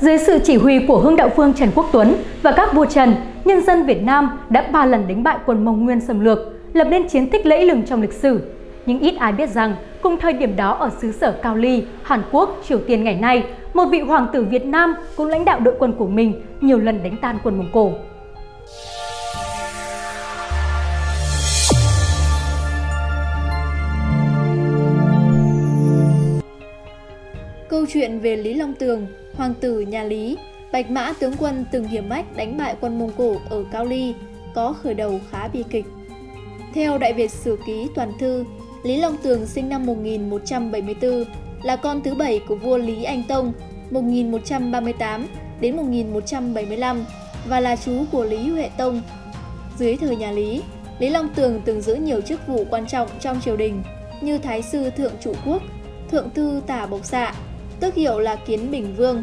Dưới sự chỉ huy của Hưng Đạo Vương Trần Quốc Tuấn và các vua Trần, nhân dân Việt Nam đã ba lần đánh bại quân Mông Nguyên xâm lược, lập nên chiến tích lẫy lừng trong lịch sử. Nhưng ít ai biết rằng, cùng thời điểm đó ở xứ sở Cao Ly, Hàn Quốc, Triều Tiên ngày nay, một vị hoàng tử Việt Nam cũng lãnh đạo đội quân của mình nhiều lần đánh tan quân Mông Cổ. Câu chuyện về Lý Long Tường, hoàng tử nhà Lý, Bạch Mã tướng quân từng hiểm ách đánh bại quân Mông Cổ ở Cao Ly, có khởi đầu khá bi kịch. Theo Đại Việt Sử Ký Toàn Thư, Lý Long Tường sinh năm 1174, là con thứ bảy của vua Lý Anh Tông 1138 đến 1175 và là chú của Lý Huệ Tông. Dưới thời nhà Lý, Lý Long Tường từng giữ nhiều chức vụ quan trọng trong triều đình như Thái sư Thượng Trụ Quốc, Thượng thư Tả Bộc Xạ, tước hiệu là Kiến Bình Vương.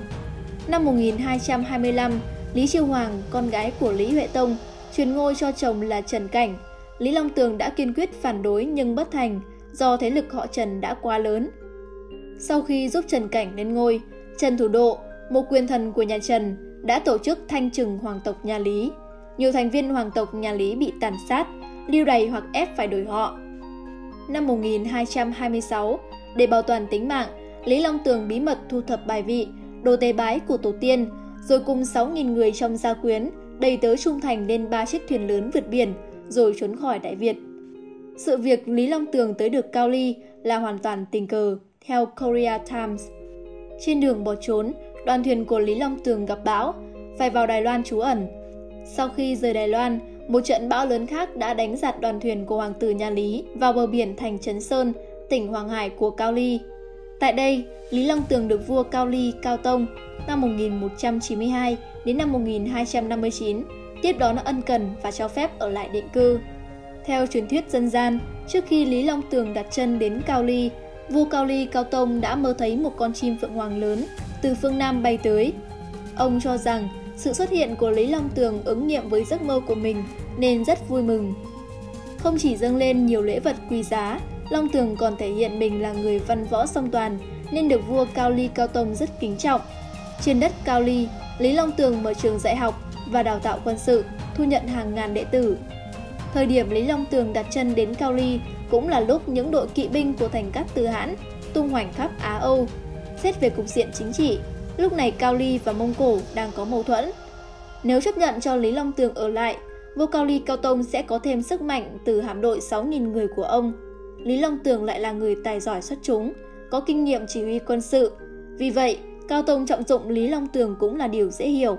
Năm 1225, Lý Chiêu Hoàng, con gái của Lý Huệ Tông, truyền ngôi cho chồng là Trần Cảnh. Lý Long Tường đã kiên quyết phản đối nhưng bất thành do thế lực họ Trần đã quá lớn. Sau khi giúp Trần Cảnh lên ngôi, Trần Thủ Độ, một quyền thần của nhà Trần, đã tổ chức thanh trừng hoàng tộc nhà Lý. Nhiều thành viên hoàng tộc nhà Lý bị tàn sát, lưu đày hoặc ép phải đổi họ. Năm 1226, để bảo toàn tính mạng, Lý Long Tường bí mật thu thập bài vị, đồ tế bái của tổ tiên, rồi cùng 6.000 người trong gia quyến đầy tớ trung thành lên ba chiếc thuyền lớn vượt biển, rồi trốn khỏi Đại Việt. Sự việc Lý Long Tường tới được Cao Ly là hoàn toàn tình cờ, theo Korea Times. Trên đường bỏ trốn, đoàn thuyền của Lý Long Tường gặp bão, phải vào Đài Loan trú ẩn. Sau khi rời Đài Loan, một trận bão lớn khác đã đánh giạt đoàn thuyền của Hoàng tử nhà Lý vào bờ biển thành Trấn Sơn, tỉnh Hoàng Hải của Cao Ly. Tại đây, Lý Long Tường được vua Cao Ly Cao Tông năm 1192 đến năm 1259 tiếp đón ân cần và cho phép ở lại định cư. Theo truyền thuyết dân gian, trước khi Lý Long Tường đặt chân đến Cao Ly, vua Cao Ly Cao Tông đã mơ thấy một con chim phượng hoàng lớn từ phương Nam bay tới. Ông cho rằng sự xuất hiện của Lý Long Tường ứng nghiệm với giấc mơ của mình nên rất vui mừng. Không chỉ dâng lên nhiều lễ vật quý giá, Long Tường còn thể hiện mình là người văn võ song toàn nên được vua Cao Ly Cao Tông rất kính trọng. Trên đất Cao Ly, Lý Long Tường mở trường dạy học và đào tạo quân sự, thu nhận hàng ngàn đệ tử. Thời điểm Lý Long Tường đặt chân đến Cao Ly cũng là lúc những đội kỵ binh của thành các tư hãn tung hoành khắp Á Âu. Xét về cục diện chính trị, lúc này Cao Ly và Mông Cổ đang có mâu thuẫn. Nếu chấp nhận cho Lý Long Tường ở lại, vua Cao Ly Cao Tông sẽ có thêm sức mạnh từ hạm đội 6.000 người của ông. Lý Long Tường lại là người tài giỏi xuất chúng, có kinh nghiệm chỉ huy quân sự. Vì vậy, Cao Tông trọng dụng Lý Long Tường cũng là điều dễ hiểu.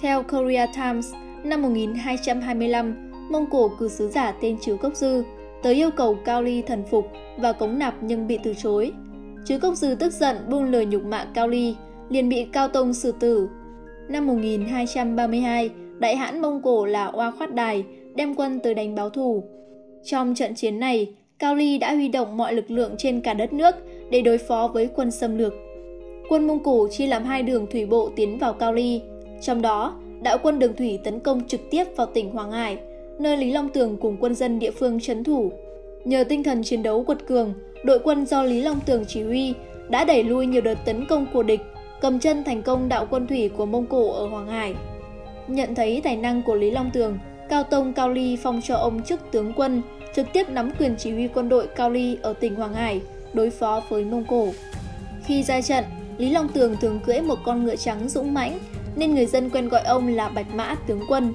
Theo Korea Times, năm 1225, Mông Cổ cử sứ giả tên Chứ Cốc Dư tới yêu cầu Cao Ly thần phục và cống nạp nhưng bị từ chối. Chứ Cốc Dư tức giận buông lời nhục mạ Cao Ly, liền bị Cao Tông xử tử. Năm 1232, đại hãn Mông Cổ là Oa Khoát Đài đem quân tới đánh báo thù. Trong trận chiến này, Cao Ly đã huy động mọi lực lượng trên cả đất nước để đối phó với quân xâm lược. Quân Mông Cổ chia làm hai đường thủy bộ tiến vào Cao Ly, trong đó đạo quân đường thủy tấn công trực tiếp vào tỉnh Hoàng Hải, nơi Lý Long Tường cùng quân dân địa phương trấn thủ. Nhờ tinh thần chiến đấu quật cường, đội quân do Lý Long Tường chỉ huy đã đẩy lui nhiều đợt tấn công của địch, cầm chân thành công đạo quân thủy của Mông Cổ ở Hoàng Hải. Nhận thấy tài năng của Lý Long Tường, Cao Tông Cao Ly phong cho ông chức tướng quân, trực tiếp nắm quyền chỉ huy quân đội Cao Ly ở tỉnh Hoàng Hải, đối phó với Mông Cổ. Khi ra trận, Lý Long Tường thường cưỡi một con ngựa trắng dũng mãnh, nên người dân quen gọi ông là Bạch Mã tướng quân.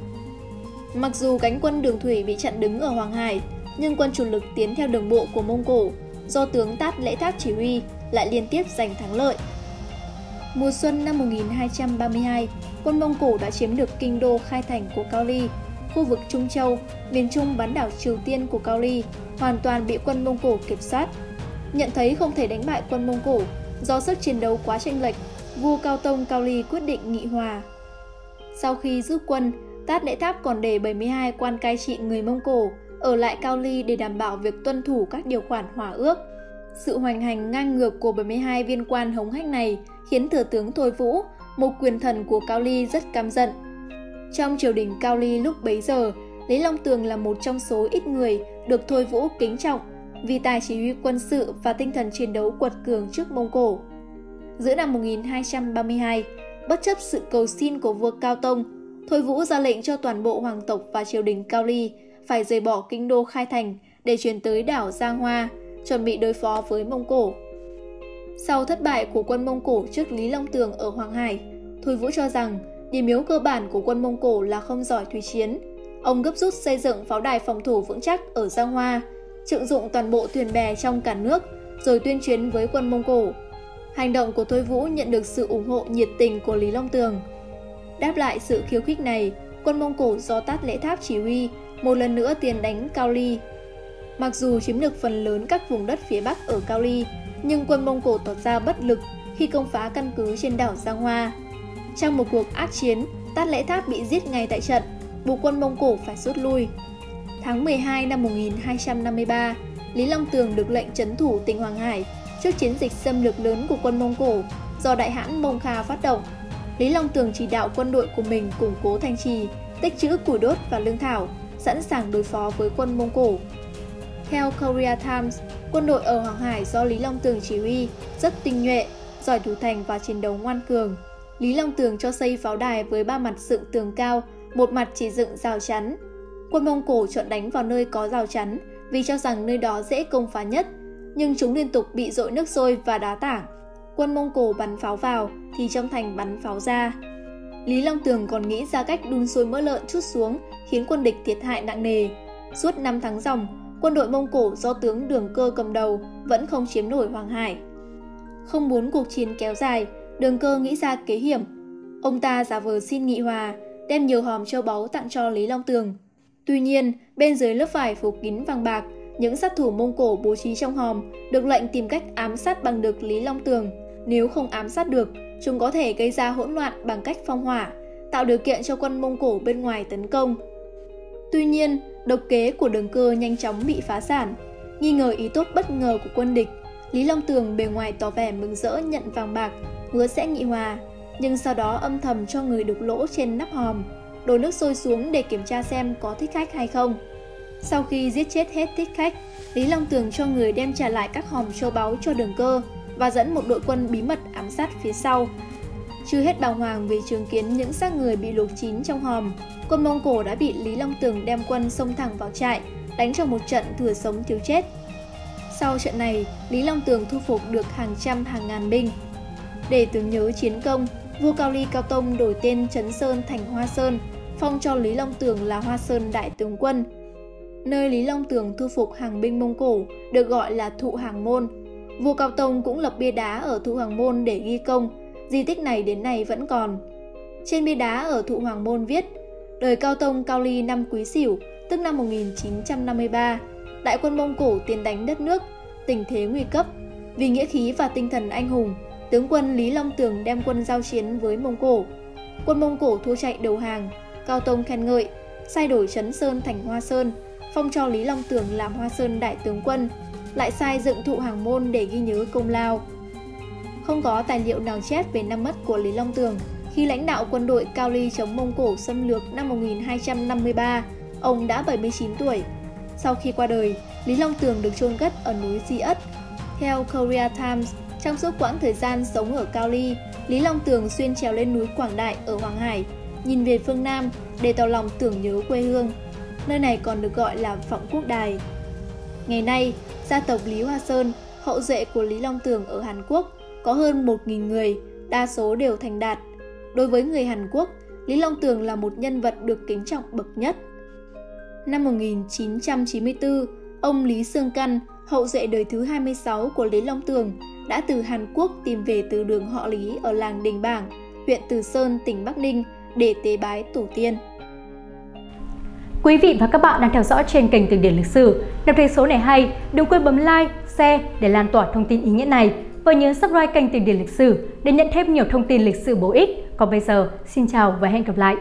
Mặc dù cánh quân đường thủy bị chặn đứng ở Hoàng Hải, nhưng quân chủ lực tiến theo đường bộ của Mông Cổ, do tướng Tát Lễ Tháp chỉ huy, lại liên tiếp giành thắng lợi. Mùa xuân năm 1232, quân Mông Cổ đã chiếm được kinh đô khai thành của Cao Ly, khu vực Trung Châu, miền trung bán đảo Triều Tiên của Cao Ly, hoàn toàn bị quân Mông Cổ kiểm soát. Nhận thấy không thể đánh bại quân Mông Cổ, do sức chiến đấu quá chênh lệch, vua Cao Tông Cao Ly quyết định nghị hòa. Sau khi rút quân, Tát Lễ Tháp còn để 72 quan cai trị người Mông Cổ ở lại Cao Ly để đảm bảo việc tuân thủ các điều khoản hòa ước. Sự hoành hành ngang ngược của 72 viên quan hống hách này khiến thừa tướng Thôi Vũ, một quyền thần của Cao Ly rất căm giận. Trong triều đình Cao Ly lúc bấy giờ, Lý Long Tường là một trong số ít người được Thôi Vũ kính trọng vì tài chỉ huy quân sự và tinh thần chiến đấu quật cường trước Mông Cổ. Giữa năm 1232, bất chấp sự cầu xin của vua Cao Tông, Thôi Vũ ra lệnh cho toàn bộ hoàng tộc và triều đình Cao Ly phải rời bỏ kinh đô Khai Thành để chuyển tới đảo Giang Hoa, chuẩn bị đối phó với Mông Cổ. Sau thất bại của quân Mông Cổ trước Lý Long Tường ở Hoàng Hải, Thôi Vũ cho rằng điểm yếu cơ bản của quân Mông Cổ là không giỏi thủy chiến. Ông gấp rút xây dựng pháo đài phòng thủ vững chắc ở Giang Hoa, trượng dụng toàn bộ thuyền bè trong cả nước, rồi tuyên chiến với quân Mông Cổ. Hành động của Thôi Vũ nhận được sự ủng hộ nhiệt tình của Lý Long Tường. Đáp lại sự khiêu khích này, quân Mông Cổ do Tát Lễ Tháp chỉ huy một lần nữa tiến đánh Cao Ly. Mặc dù chiếm được phần lớn các vùng đất phía Bắc ở Cao Ly, nhưng quân Mông Cổ tỏ ra bất lực khi công phá căn cứ trên đảo Giang Hoa. Trong một cuộc ác chiến, Tát Lễ Tháp bị giết ngay tại trận, buộc quân Mông Cổ phải rút lui. Tháng 12 năm 1253, Lý Long Tường được lệnh trấn thủ tỉnh Hoàng Hải trước chiến dịch xâm lược lớn của quân Mông Cổ do đại hãn Mông Kha phát động. Lý Long Tường chỉ đạo quân đội của mình củng cố thành trì, tích trữ củi đốt và lương thảo, sẵn sàng đối phó với quân Mông Cổ. Theo Korea Times, quân đội ở Hoàng Hải do Lý Long Tường chỉ huy rất tinh nhuệ, giỏi thủ thành và chiến đấu ngoan cường. Lý Long Tường cho xây pháo đài với ba mặt dựng tường cao, một mặt chỉ dựng rào chắn. Quân Mông Cổ chọn đánh vào nơi có rào chắn vì cho rằng nơi đó dễ công phá nhất, nhưng chúng liên tục bị dội nước sôi và đá tảng. Quân Mông Cổ bắn pháo vào thì trong thành bắn pháo ra. Lý Long Tường còn nghĩ ra cách đun sôi mỡ lợn chút xuống khiến quân địch thiệt hại nặng nề. Suốt 5 tháng dòng, quân đội Mông Cổ do tướng Đường Cơ cầm đầu vẫn không chiếm nổi Hoàng Hải. Không muốn cuộc chiến kéo dài, Đường Cơ nghĩ ra kế hiểm. Ông ta giả vờ xin nghị hòa, đem nhiều hòm châu báu tặng cho Lý Long Tường. Tuy nhiên, bên dưới lớp vải phủ kín vàng bạc, những sát thủ Mông Cổ bố trí trong hòm được lệnh tìm cách ám sát bằng được Lý Long Tường. Nếu không ám sát được, chúng có thể gây ra hỗn loạn bằng cách phong hỏa, tạo điều kiện cho quân Mông Cổ bên ngoài tấn công. Tuy nhiên, độc kế của đường cơ nhanh chóng bị phá sản. Nghi ngờ ý tốt bất ngờ của quân địch, Lý Long Tường bề ngoài tỏ vẻ mừng rỡ nhận vàng bạc, hứa sẽ nghị hòa, nhưng sau đó âm thầm cho người đục lỗ trên nắp hòm, đổ nước sôi xuống để kiểm tra xem có thích khách hay không. Sau khi giết chết hết thích khách, Lý Long Tường cho người đem trả lại các hòm châu báu cho đường cơ và dẫn một đội quân bí mật ám sát phía sau. Chưa hết bàng hoàng vì chứng kiến những xác người bị luộc chín trong hòm, quân Mông Cổ đã bị Lý Long Tường đem quân xông thẳng vào trại, đánh cho một trận thừa sống thiếu chết. Sau trận này, Lý Long Tường thu phục được hàng trăm hàng ngàn binh. Để tưởng nhớ chiến công, vua Cao Ly Cao Tông đổi tên Trấn Sơn thành Hoa Sơn, phong cho Lý Long Tường là Hoa Sơn Đại Tướng Quân. Nơi Lý Long Tường thu phục hàng binh Mông Cổ được gọi là Thụ Hàng Môn. Vua Cao Tông cũng lập bia đá ở Thụ Hàng Môn để ghi công, di tích này đến nay vẫn còn. Trên bia đá ở Thụ Hoàng Môn viết Đời Cao Tông Cao Ly năm Quý Sửu, tức năm 1953, đại quân Mông Cổ tiến đánh đất nước, tình thế nguy cấp. Vì nghĩa khí và tinh thần anh hùng, tướng quân Lý Long Tường đem quân giao chiến với Mông Cổ. Quân Mông Cổ thua chạy đầu hàng, Cao Tông khen ngợi, sai đổi Trấn Sơn thành Hoa Sơn, phong cho Lý Long Tường làm Hoa Sơn đại tướng quân, lại sai dựng thụ hàng môn để ghi nhớ công lao. Không có tài liệu nào chép về năm mất của Lý Long Tường khi lãnh đạo quân đội Cao Ly chống Mông Cổ xâm lược năm 1253, ông đã 79 tuổi. Sau khi qua đời, Lý Long Tường được chôn cất ở núi Di Ất. Theo Korea Times, trong suốt quãng thời gian sống ở Cao Ly, Lý Long Tường xuyên trèo lên núi Quảng Đại ở Hoàng Hải, nhìn về phương Nam để tỏ lòng tưởng nhớ quê hương. Nơi này còn được gọi là Phọng Quốc Đài. Ngày nay, gia tộc Lý Hoa Sơn, hậu duệ của Lý Long Tường ở Hàn Quốc, có hơn 1.000 người, đa số đều thành đạt. Đối với người Hàn Quốc, Lý Long Tường là một nhân vật được kính trọng bậc nhất. Năm 1994, ông Lý Sương Căn, hậu duệ đời thứ 26 của Lý Long Tường, đã từ Hàn Quốc tìm về từ đường họ Lý ở làng Đình Bảng, huyện Từ Sơn, tỉnh Bắc Ninh để tế bái tổ tiên. Quý vị và các bạn đang theo dõi trên kênh Từ điển lịch sử. Nếu thấy số này hay, đừng quên bấm like, share để lan tỏa thông tin ý nghĩa này và nhớ subscribe kênh Từ điển lịch sử để nhận thêm nhiều thông tin lịch sử bổ ích. Còn bây giờ, xin chào và hẹn gặp lại!